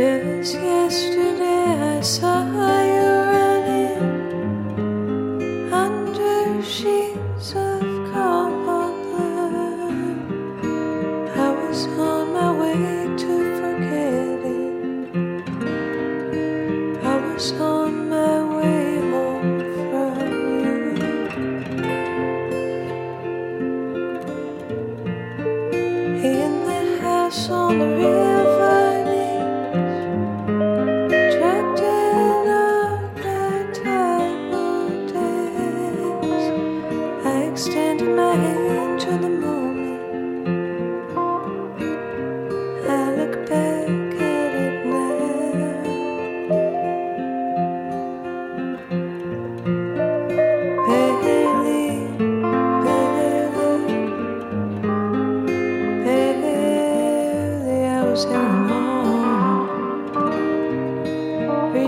I saw you running under sheets of cobalt blood. I was on my way to forgetting. I was on my way home from you. In the house on the river.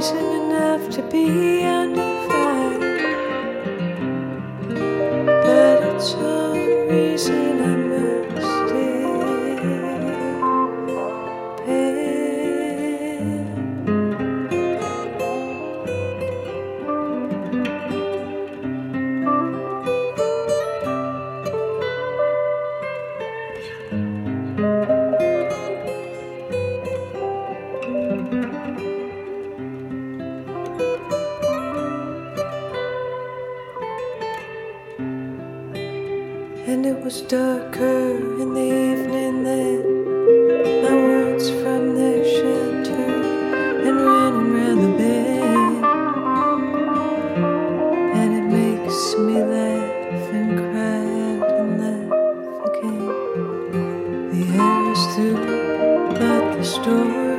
Reason enough to be undefined. But it's one reason was darker in the evening then. My words from their shelter and ran around the bed. And it makes me laugh and cry out and laugh again. The air is through, but the story.